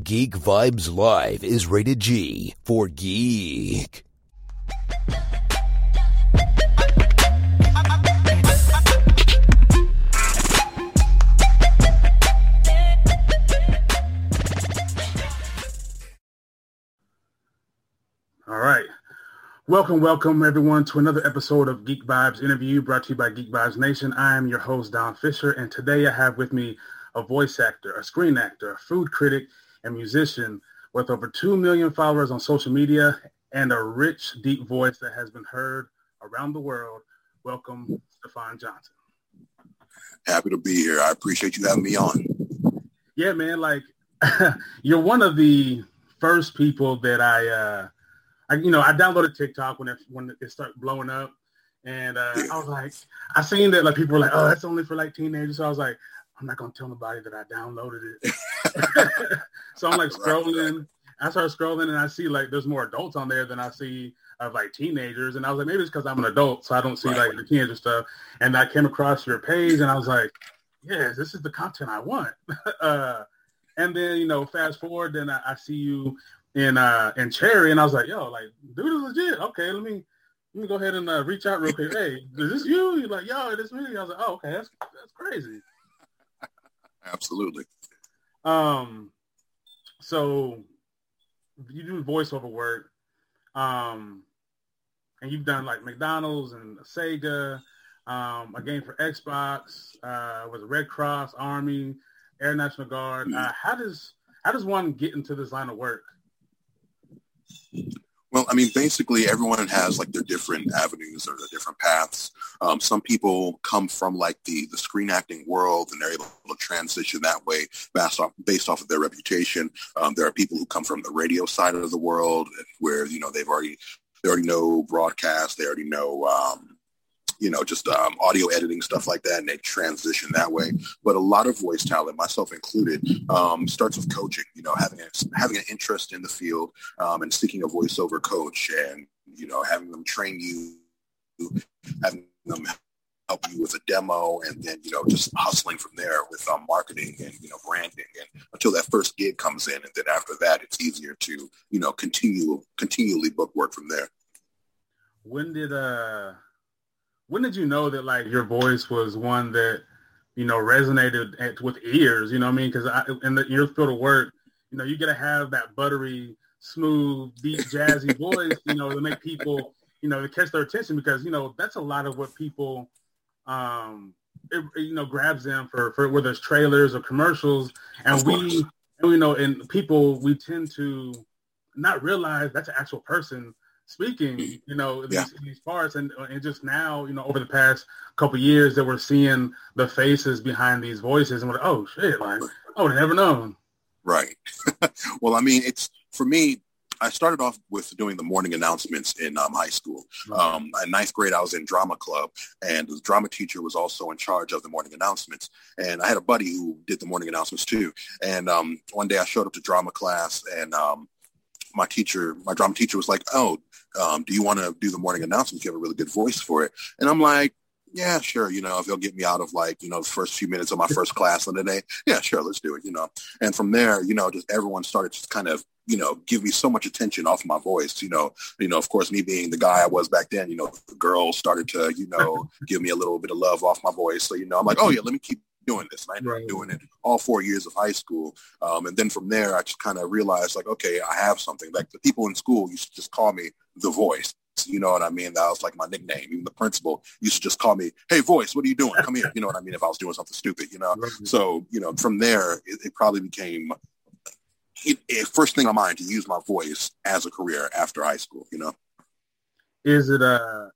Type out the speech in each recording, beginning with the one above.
Geek Vibes Live is rated G for geek. All right. Welcome, welcome everyone to another episode of Geek Vibes Interview brought to you by Geek Vibes Nation. I am your host, Don Fisher, and today I have with me a voice actor, a screen actor, a food critic, and musician with over 2 million followers on social media and a rich, deep voice that has been heard around the world. Welcome, Stefan Johnson. Happy to be here. I appreciate you having me on. Yeah, man. Like, you're one of the first people that I, uh, I, you know, I downloaded TikTok when it when it started blowing up, and uh, I was like, I seen that like people were like, oh, that's only for like teenagers. So I was like, I'm not gonna tell nobody that I downloaded it. so I'm like scrolling. I start scrolling and I see like there's more adults on there than I see of like teenagers. And I was like, maybe it's because I'm an adult, so I don't see Right. like the teenager stuff. And I came across your page and I was like, yes, this is the content I want. uh, and then you know, fast forward, then I, I see you in uh in Cherry, and I was like, yo, like dude is legit. Okay, let me let me go ahead and uh, reach out real quick. Hey, is this you? You're like, yo, it's me. I was like, oh, okay, that's that's crazy. Absolutely. Um, so you do voiceover work, um, and you've done like McDonald's and Sega, um, a game for Xbox, uh, was Red Cross, Army, Air National Guard. Uh, how does how does one get into this line of work? Well, I mean, basically, everyone has like their different avenues or their different paths. Um, some people come from like the the screen acting world, and they're able to transition that way based off based off of their reputation. Um, there are people who come from the radio side of the world, where you know they've already they already know broadcast, they already know um, you know just um, audio editing stuff like that, and they transition that way. But a lot of voice talent, myself included, um, starts with coaching. You know, having a, having an interest in the field um, and seeking a voiceover coach and, you know, having them train you, having them help you with a demo and then, you know, just hustling from there with um, marketing and, you know, branding and until that first gig comes in. And then after that, it's easier to, you know, continue, continually book work from there. When did uh when did you know that like your voice was one that you know resonated at, with ears? You know what I mean? Because in the your field of work, you know, you got to have that buttery, smooth, deep, jazzy voice, you know, to make people, you know, to catch their attention because you know that's a lot of what people, um, it, you know, grabs them for for whether it's trailers or commercials, and we, you know, and people we tend to not realize that's an actual person speaking, you know, Yeah. these, in these parts, and and just now, you know, over the past couple years that we're seeing the faces behind these voices, and we're like, oh shit, like I would have never known. Right. well, I mean, it's for me. I started off with doing the morning announcements in um, high school. Um, in ninth grade, I was in drama club, and the drama teacher was also in charge of the morning announcements. And I had a buddy who did the morning announcements too. And um, one day, I showed up to drama class, and um, my teacher, my drama teacher, was like, "Oh, um, do you want to do the morning announcements? You have a really good voice for it." And I'm like. Yeah, sure. You know, if you'll get me out of like, you know, the first few minutes of my first class of the day, yeah, sure, let's do it, you know. And from there, you know, just everyone started to kind of, you know, give me so much attention off my voice, you know. You know, of course, me being the guy I was back then, you know, the girls started to, you know, give me a little bit of love off my voice. So, you know, I'm like, oh yeah, let me keep doing this. And I ended Right. up doing it all four years of high school. Um, and then from there, I just kind of realized like, okay, I have something. Like the people in school used to just call me the voice. You know what I mean? That was like my nickname. Even the principal used to just call me, "Hey, voice, what are you doing? Come here." You know what I mean? If I was doing something stupid, you know. So you know, from there, it, it probably became it, it, first thing on mind to use my voice as a career after high school. You know. Is it a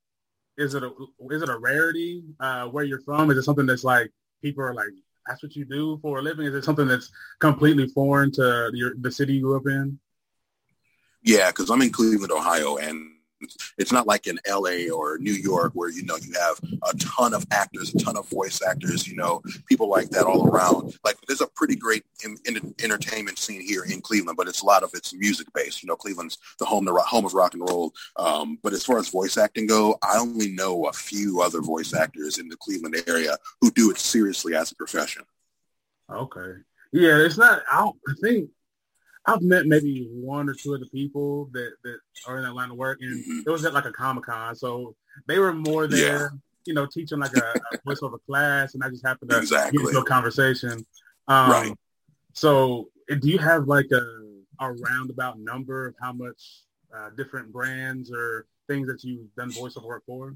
is it a is it a rarity uh, where you're from? Is it something that's like people are like that's what you do for a living? Is it something that's completely foreign to your the city you grew up in? Yeah, because I'm in Cleveland, Ohio, and it's not like in LA or New York where you know you have a ton of actors, a ton of voice actors, you know, people like that all around. Like there's a pretty great in, in, entertainment scene here in Cleveland, but it's a lot of it's music based. You know, Cleveland's the home the home of rock and roll. Um, but as far as voice acting go, I only know a few other voice actors in the Cleveland area who do it seriously as a profession. Okay. Yeah, it's not. I think I've met maybe one or two of the people that that are in that line of work, and Mhm. it was at like a comic con, so they were more there, you know, teaching like a, a voiceover class, and I just happened to Exactly. get into a conversation. Um, Right. So, do you have like a a roundabout number of how much uh, different brands or things that you've done voiceover work for?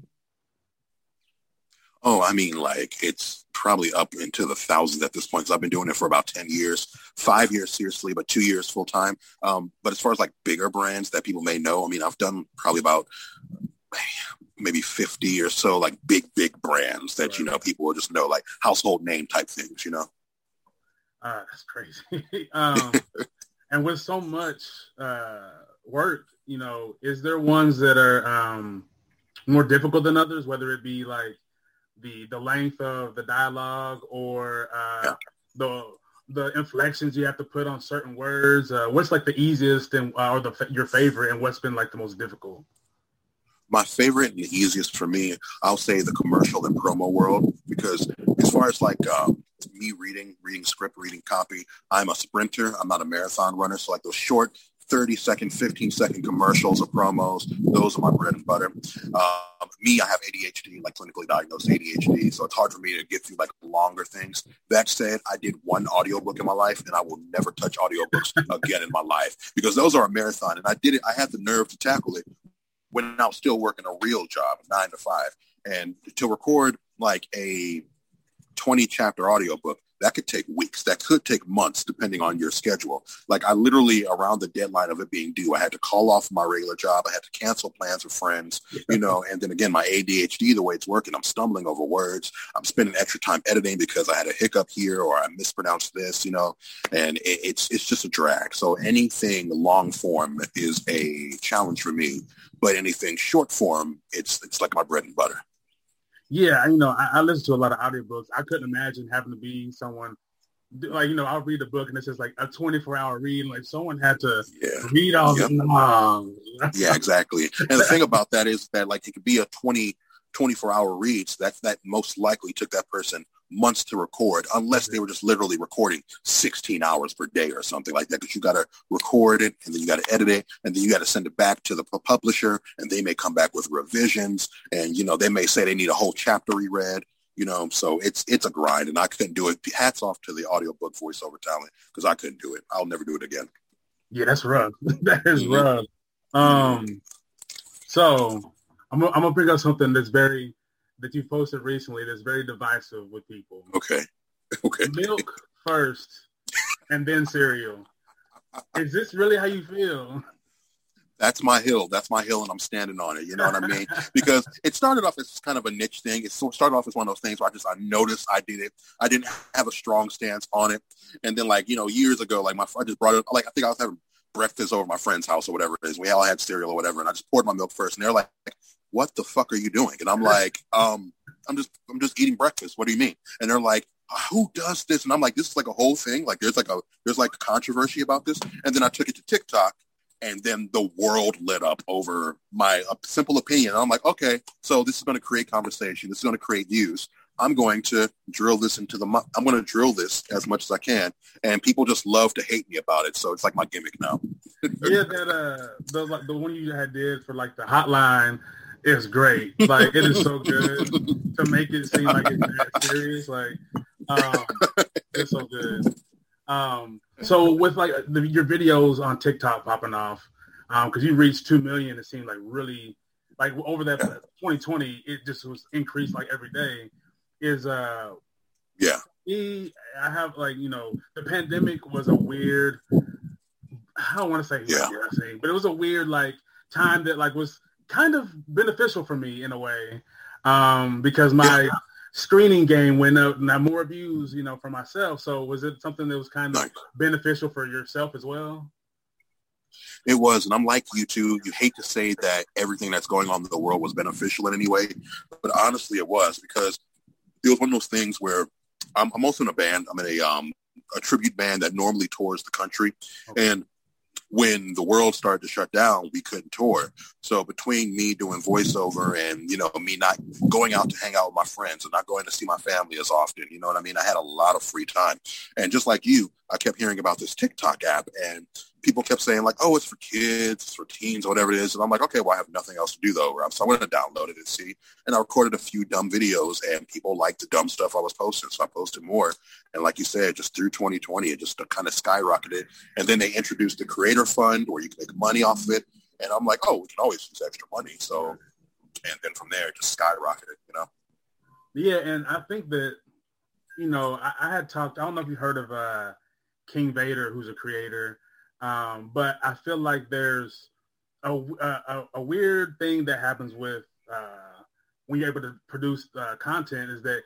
Oh, I mean, like it's probably up into the thousands at this point. Cause I've been doing it for about ten years, five years seriously, but two years full time. Um, but as far as like bigger brands that people may know, I mean, I've done probably about maybe fifty or so, like big, big brands that you know people will just know, like household name type things. You know. Uh, that's crazy. um, and with so much uh, work, you know, is there ones that are um, more difficult than others, whether it be like the the length of the dialogue or uh, Yeah. the the inflections you have to put on certain words? Uh, what's like the easiest and uh, or the your favorite, and what's been like the most difficult? my favorite and the easiest for me, I'll say the commercial and promo world because as far as like um, me reading, reading script, reading copy, I'm a sprinter. I'm not a marathon runner. So like those short 30 second, 15 second commercials or promos, those are my bread and butter. Um, me, I have ADHD, like clinically diagnosed ADHD. So it's hard for me to get through like longer things. That said, I did one audiobook in my life and I will never touch audiobooks again in my life because those are a marathon. And I did it. I had the nerve to tackle it when I was still working a real job, nine to five. And to record like a 20 chapter audiobook, that could take weeks. That could take months, depending on your schedule. Like I literally, around the deadline of it being due, I had to call off my regular job. I had to cancel plans with friends, you know, and then again, my ADHD, the way it's working, I'm stumbling over words. I'm spending extra time editing because I had a hiccup here or I mispronounced this, you know, and it, it's, it's just a drag. So anything long form is a challenge for me, but anything short form, it's, it's like my bread and butter. Yeah, you know, I, I listen to a lot of audiobooks. I couldn't imagine having to be someone like you know I'll read a book and it's just like a 24 hour read. Like someone had to Yeah. read all Yep. long. yeah, exactly. And the thing about that is that like it could be a 20, 24 hour reads. That that most likely took that person months to record, unless they were just literally recording 16 hours per day or something like that. Because you got to record it and then you got to edit it and then you got to send it back to the publisher and they may come back with revisions and you know they may say they need a whole chapter reread. You know, so it's it's a grind, and I couldn't do it. Hats off to the audiobook voiceover talent because I couldn't do it. I'll never do it again. Yeah, that's rough. that is Mhm. rough. Um, so I'm gonna, I'm gonna bring up something that's very that you posted recently that's very divisive with people. Okay, okay. Milk first, and then cereal. Is this really how you feel? that's my hill. That's my hill, and I'm standing on it. You know what I mean? Because it started off as kind of a niche thing. It started off as one of those things where I just I noticed I did it. I didn't have a strong stance on it, and then like you know years ago, like my I just brought it. Like I think I was having breakfast over at my friend's house or whatever it is. We all had cereal or whatever, and I just poured my milk first, and they're like, "What the fuck are you doing?" And I'm like, "Um, I'm just I'm just eating breakfast. What do you mean?" And they're like. Who does this? And I'm like, this is like a whole thing. Like, there's like a there's like a controversy about this. And then I took it to TikTok, and then the world lit up over my simple opinion. And I'm like, okay, so this is going to create conversation. This is going to create views. I'm going to drill this into the. I'm going to drill this as much as I can, and people just love to hate me about it. So it's like my gimmick now. yeah, that uh, the the one you had did for like the hotline is great. Like it is so good to make it seem like it's that serious. Like, um, it's so good. Um, so with like the, your videos on TikTok popping off, um, because you reached two million, it seemed like really like over that 2020, it just was increased like every day. Is uh Yeah, he, I have like you know the pandemic was a weird. I don't want to say Yeah. but it was a weird like time that like was kind of beneficial for me in a way um, because my screening game went up and I had more views, you know, for myself. So was it something that was kind of Nice. beneficial for yourself as well? it was, and I'm like you too. You hate to say that everything that's going on in the world was beneficial in any way, but honestly, it was because it was one of those things where I'm, I'm also in a band. I'm in a um, a tribute band that normally tours the country, and when the world started to shut down, we couldn't tour. So between me doing voiceover and, you know, me not going out to hang out with my friends and not going to see my family as often, you know what I mean? I had a lot of free time. And just like you, I kept hearing about this TikTok app and people kept saying like, "Oh, it's for kids, it's for teens, whatever it is." And I'm like, "Okay, well, I have nothing else to do though." So I went and downloaded it, and see, and I recorded a few dumb videos, and people liked the dumb stuff I was posting, so I posted more. And like you said, just through 2020, it just kind of skyrocketed. And then they introduced the Creator Fund, where you can make money off of it. And I'm like, "Oh, we can always use extra money." So, and then from there, it just skyrocketed, you know. Yeah, and I think that you know, I, I had talked. I don't know if you heard of uh, King Vader, who's a creator um, but I feel like there's a, a, a weird thing that happens with uh, when you're able to produce uh, content is that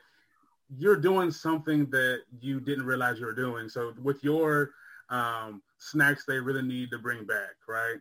you're doing something that you didn't realize you were doing. So with your um, snacks, they really need to bring back, right?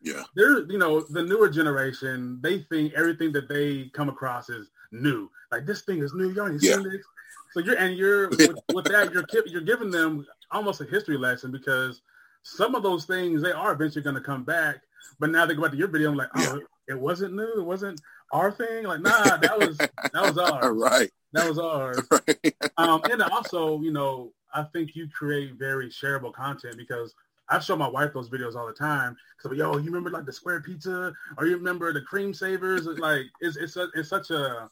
Yeah. They're, you know, the newer generation, they think everything that they come across is new. Like this thing is new. Y'all ain't yeah. seen this. So you're, and you're, with, with that, you're, you're giving them almost a history lesson because – some of those things they are eventually going to come back. But now they go back to your video. I'm like, oh, yeah. it wasn't new. It wasn't our thing. Like, nah, that was that was ours. right. That was ours. Right. um, and also, you know, I think you create very shareable content because I show my wife those videos all the time. So, yo, you remember like the square pizza, or you remember the Creme Savers? It's like it's it's a, it's such a,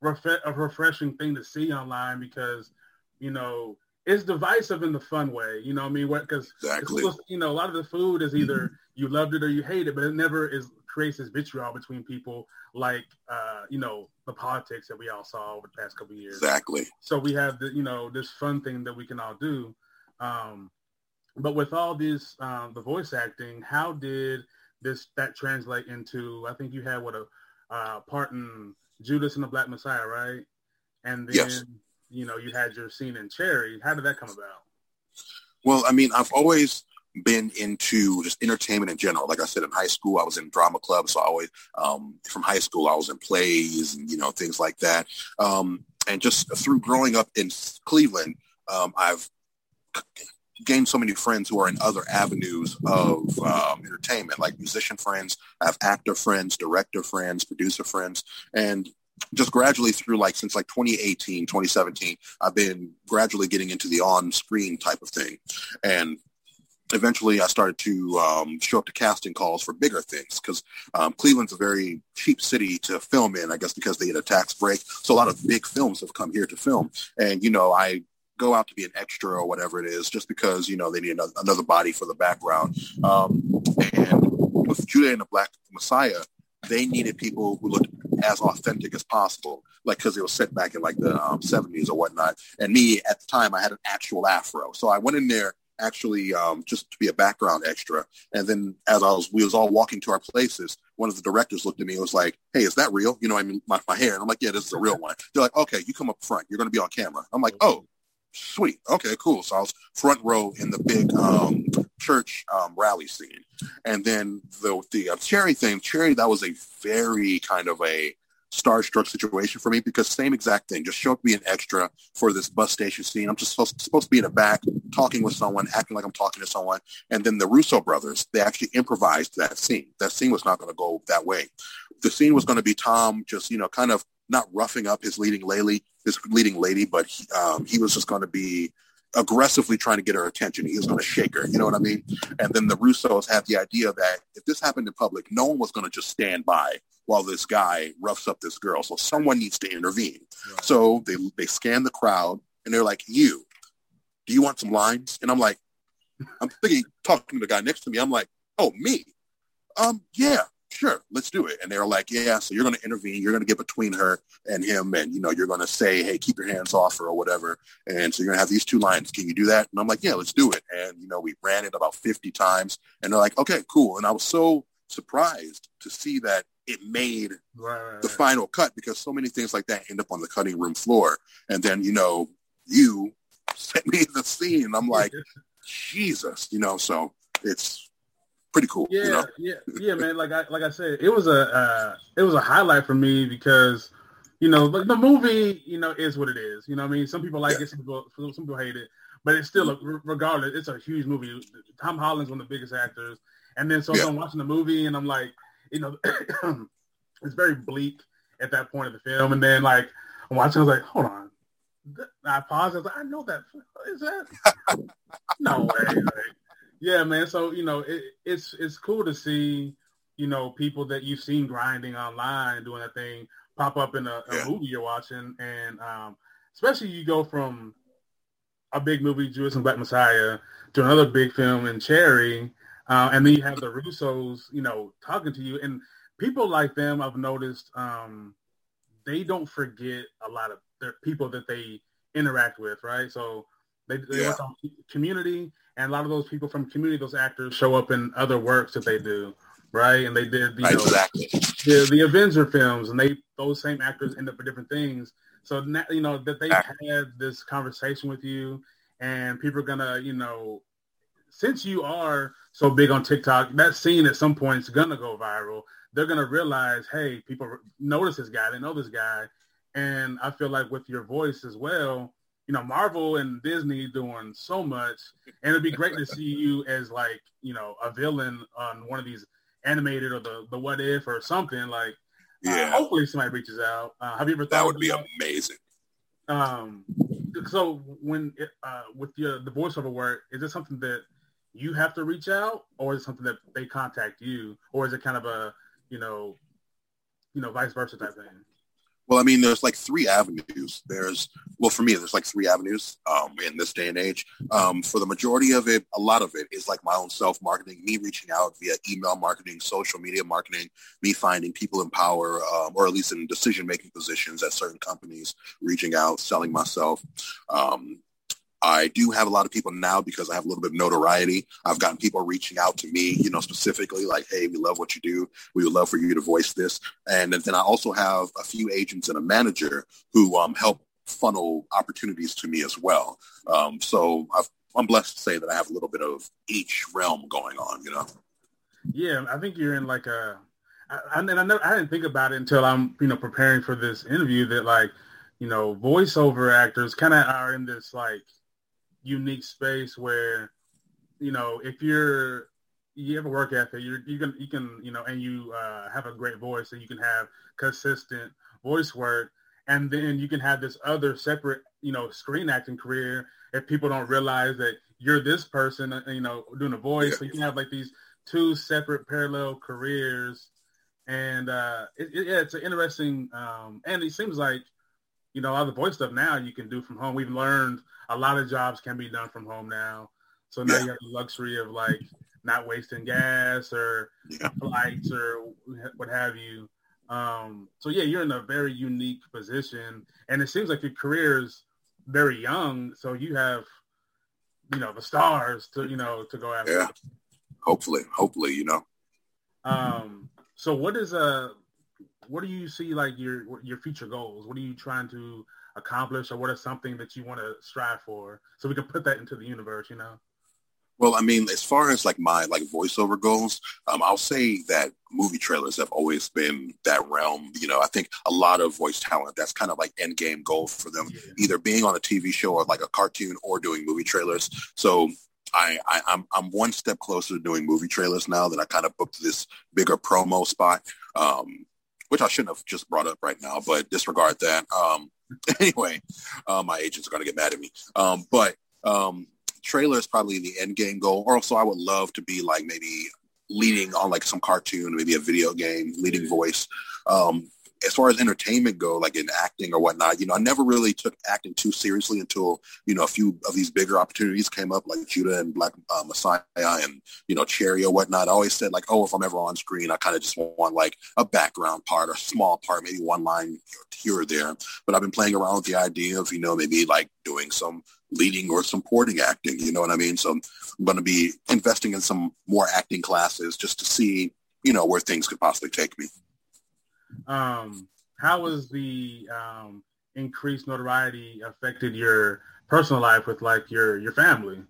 ref- a refreshing thing to see online because you know it's divisive in the fun way. You know what I mean? Because exactly. you know, a lot of the food is either mm-hmm. you loved it or you hate it, but it never is creates this vitriol between people like uh, you know the politics that we all saw over the past couple years. Exactly. So we have the you know this fun thing that we can all do. Um, but with all this um, the voice acting, how did this that translate into? I think you had what a uh, part in Judas and the Black Messiah, right? And then yes you know, you had your scene in Cherry. How did that come about? Well, I mean, I've always been into just entertainment in general. Like I said, in high school, I was in drama club. So I always, um, from high school, I was in plays and, you know, things like that. Um, and just through growing up in Cleveland, um, I've gained so many friends who are in other avenues of um, entertainment, like musician friends. I have actor friends, director friends, producer friends. And just gradually through like since like 2018 2017 i've been gradually getting into the on-screen type of thing. And eventually i started to um, show up to casting calls for bigger things because um, cleveland's a very cheap city to film in i guess because they get a tax break. So a lot of big films have come here to film. And you know i go out to be an extra or whatever it is just because you know they need another, another body for the background. Um, and with judah and the black messiah they needed people who looked as authentic as possible, like because it was set back in like the um, 70s or whatnot. And me at the time, I had an actual afro, so I went in there actually um, just to be a background extra. And then as I was, we was all walking to our places. One of the directors looked at me and was like, "Hey, is that real? You know, I mean, my, my hair." And I'm like, "Yeah, this is a real one." They're like, "Okay, you come up front. You're going to be on camera." I'm like, "Oh, sweet. Okay, cool." So I was front row in the big um, church um, rally scene, and then the the uh, cherry thing. Cherry that was a very kind of a starstruck situation for me because same exact thing. Just show up to be an extra for this bus station scene. I'm just supposed, supposed to be in the back talking with someone, acting like I'm talking to someone. And then the Russo brothers, they actually improvised that scene. That scene was not going to go that way. The scene was going to be Tom just, you know, kind of not roughing up his leading lady, his leading lady, but he, um, he was just going to be aggressively trying to get her attention. He was going to shake her. You know what I mean? And then the Russos had the idea that if this happened in public, no one was going to just stand by while this guy roughs up this girl. So someone needs to intervene. Right. So they they scan the crowd and they're like, "You, do you want some lines?" And I'm like, I'm thinking, talking to the guy next to me. I'm like, "Oh, me? Um, yeah, sure, let's do it. And they're like, yeah, so you're going to intervene. You're going to get between her and him. And, you know, you're going to say, hey, keep your hands off her or whatever. And so you're going to have these two lines. Can you do that? And I'm like, yeah, let's do it. And, you know, we ran it about 50 times and they're like, okay, cool. And I was so surprised to see that it made right. the final cut because so many things like that end up on the cutting room floor. And then, you know, you sent me the scene. I'm like, Jesus, you know, so it's pretty cool. Yeah, you know? yeah, yeah, man. Like I like I said, it was a uh, it was a highlight for me because you know the, the movie you know is what it is. You know, what I mean, some people like yeah. it, some people some people hate it, but it's still a, regardless, it's a huge movie. Tom Holland's one of the biggest actors, and then so yeah. I'm watching the movie and I'm like, you know, it's very bleak at that point of the film, and then like I'm watching, I was like, hold on. I paused. I was like, I know that. Is that? no way. Like, Yeah, man. So you know, it, it's it's cool to see you know people that you've seen grinding online doing that thing pop up in a, a yeah. movie you're watching, and um, especially you go from a big movie, Judas and Black Messiah, to another big film in Cherry, uh, and then you have the Russos, you know, talking to you, and people like them, I've noticed, um, they don't forget a lot of their people that they interact with, right? So they, they yeah. work on community, and a lot of those people from community, those actors, show up in other works that they do, right? And they did, you know, exactly. the, the Avenger films, and they those same actors end up for different things. So now, you know that they've had this conversation with you, and people are gonna, you know, since you are so big on TikTok, that scene at some point is gonna go viral. They're gonna realize, hey, people notice this guy, they know this guy, and I feel like with your voice as well, you know, Marvel and Disney doing so much, and it'd be great to see you as like, you know, a villain on one of these animated or the the What If or something like. Uh, yeah. Uh, hopefully, somebody reaches out. Uh, have you ever thought that would be that? amazing? Um. So when it, uh, with your the voiceover work, is it something that you have to reach out, or is it something that they contact you, or is it kind of a you know, you know, vice versa type thing? Well, I mean, there's like three avenues. There's, well, for me, there's like three avenues um, in this day and age. Um, for the majority of it, a lot of it is like my own self-marketing, me reaching out via email marketing, social media marketing, me finding people in power, um, or at least in decision-making positions at certain companies, reaching out, selling myself. Um, I do have a lot of people now because I have a little bit of notoriety. I've gotten people reaching out to me, you know, specifically like, hey, we love what you do. We would love for you to voice this. And then I also have a few agents and a manager who um, help funnel opportunities to me as well. Um, so i am blessed to say that I have a little bit of each realm going on, you know? Yeah, I think you're in like a, I, I, I, never, I didn't think about it until I'm, you know, preparing for this interview that like, you know, voiceover actors kind of are in this like, unique space where, you know, if you're you have a work ethic, you're you can you can you know, and you uh, have a great voice, and you can have consistent voice work, and then you can have this other separate you know screen acting career. If people don't realize that you're this person, uh, you know, doing a voice, yeah. so you can have like these two separate parallel careers, and uh, it, it, yeah, it's an interesting, um, and it seems like you know, all the voice stuff now you can do from home. We've learned a lot of jobs can be done from home now. So now yeah. you have the luxury of like not wasting gas or yeah. flights or what have you. Um, so yeah, you're in a very unique position, and it seems like your career is very young. So you have, you know, the stars to you know to go after. Yeah, hopefully, hopefully, you know. Um. So what is a uh, what do you see like your your future goals? What are you trying to accomplish, or what is something that you want to strive for, so we can put that into the universe? You know. Well, I mean, as far as like my like voiceover goes, um, I'll say that movie trailers have always been that realm. You know, I think a lot of voice talent that's kind of like end game goal for them, yeah. either being on a TV show or like a cartoon or doing movie trailers. So I, I I'm I'm one step closer to doing movie trailers now that I kind of booked this bigger promo spot. Um, which I shouldn't have just brought up right now, but disregard that. Um, anyway, uh, my agents are going to get mad at me. Um, but um, trailer is probably the end game goal. Or also, I would love to be like maybe leading on like some cartoon, maybe a video game, leading voice. Um, as far as entertainment go, like in acting or whatnot, you know, I never really took acting too seriously until, you know, a few of these bigger opportunities came up, like Judah and Black uh, Messiah and, you know, Cherry or whatnot. I always said like, oh, if I'm ever on screen, I kind of just want like a background part or small part, maybe one line here or there. But I've been playing around with the idea of, you know, maybe like doing some leading or supporting acting, you know what I mean? So I'm going to be investing in some more acting classes just to see, you know, where things could possibly take me. Um, how has the um, increased notoriety affected your personal life with like your your family?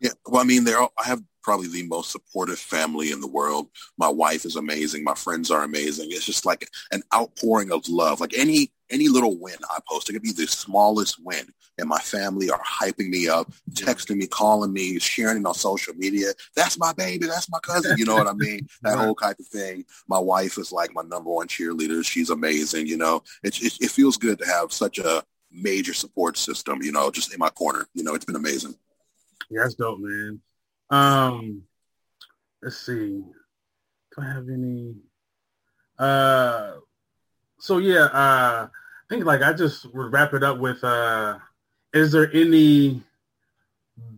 Yeah, well, I mean, there I have probably the most supportive family in the world. My wife is amazing. My friends are amazing. It's just like an outpouring of love. Like any any little win I post, it could be the smallest win, and my family are hyping me up, texting me, calling me, sharing it on social media. That's my baby. That's my cousin. You know what I mean? That whole type of thing. My wife is like my number one cheerleader. She's amazing. You know, it, it, it feels good to have such a major support system. You know, just in my corner. You know, it's been amazing. Yeah, that's dope, man. Um, let's see. Do I have any? Uh, so yeah, uh, I think like I just would wrap it up with, uh, is there any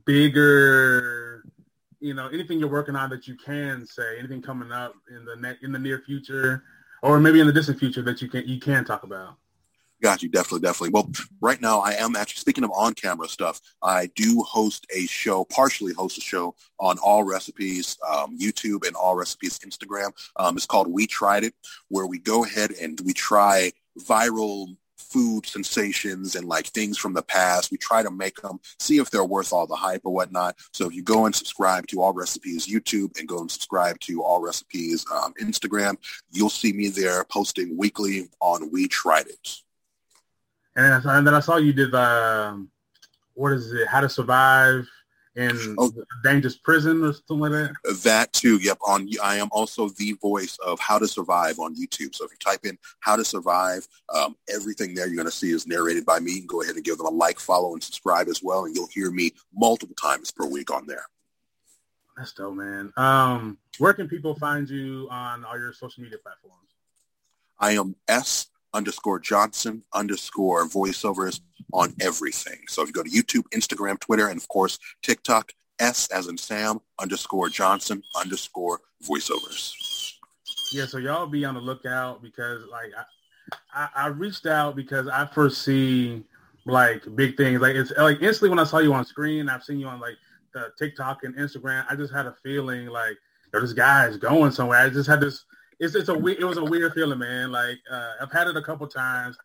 bigger, you know, anything you're working on that you can say, anything coming up in the ne- in the near future, or maybe in the distant future that you can you can talk about? Got you. Definitely, definitely. Well, right now I am actually speaking of on-camera stuff. I do host a show, partially host a show on Allrecipes um, YouTube and Allrecipes Instagram. Um, it's called We Tried It, where we go ahead and we try viral food sensations and like things from the past. We try to make them, see if they're worth all the hype or whatnot. So if you go and subscribe to Allrecipes YouTube and go and subscribe to Allrecipes um, Instagram, you'll see me there posting weekly on We Tried It. And, and then I saw you did the, what is it? How to survive in oh, dangerous prison or something like that. That too. Yep. On I am also the voice of How to Survive on YouTube. So if you type in How to Survive, um, everything there you're going to see is narrated by me. Go ahead and give them a like, follow, and subscribe as well, and you'll hear me multiple times per week on there. That's dope, man. Um, where can people find you on all your social media platforms? I am S underscore Johnson underscore voiceovers on everything. So if you go to YouTube, Instagram, Twitter, and of course TikTok, S as in Sam underscore Johnson underscore voiceovers. Yeah, so y'all be on the lookout because like I, I, I reached out because I foresee like big things. Like it's like instantly when I saw you on screen, I've seen you on like the TikTok and Instagram. I just had a feeling like, this guy is going somewhere. I just had this it's it's a it was a weird feeling, man. Like uh, I've had it a couple times,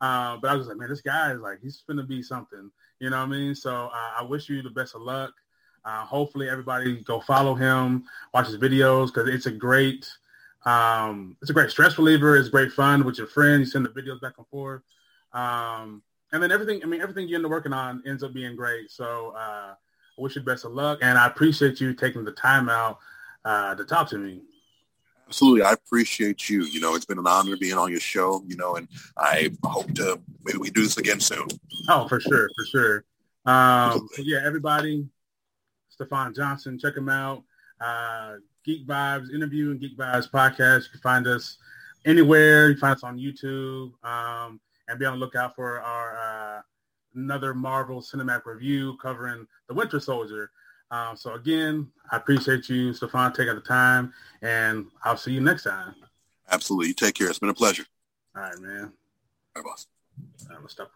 uh, but I was like, man, this guy is like he's gonna be something. You know what I mean? So uh, I wish you the best of luck. Uh, hopefully, everybody go follow him, watch his videos because it's a great um, it's a great stress reliever. It's great fun with your friends. You send the videos back and forth. Um, and then everything, I mean, everything you end up working on ends up being great. So uh, I wish you the best of luck. And I appreciate you taking the time out uh, to talk to me. Absolutely. I appreciate you. You know, it's been an honor being on your show, you know, and I hope to maybe we do this again soon. Oh, for sure. For sure. Um, yeah, everybody, Stefan Johnson, check him out. Uh, Geek Vibes interview and Geek Vibes podcast. You can find us anywhere. You can find us on YouTube um, and be on the lookout for our uh, another Marvel cinematic review covering the Winter Soldier. Um, so again, I appreciate you, Stefan, taking the time, and I'll see you next time. Absolutely. You take care. It's been a pleasure. All right, man. All right, boss. I'm gonna stop.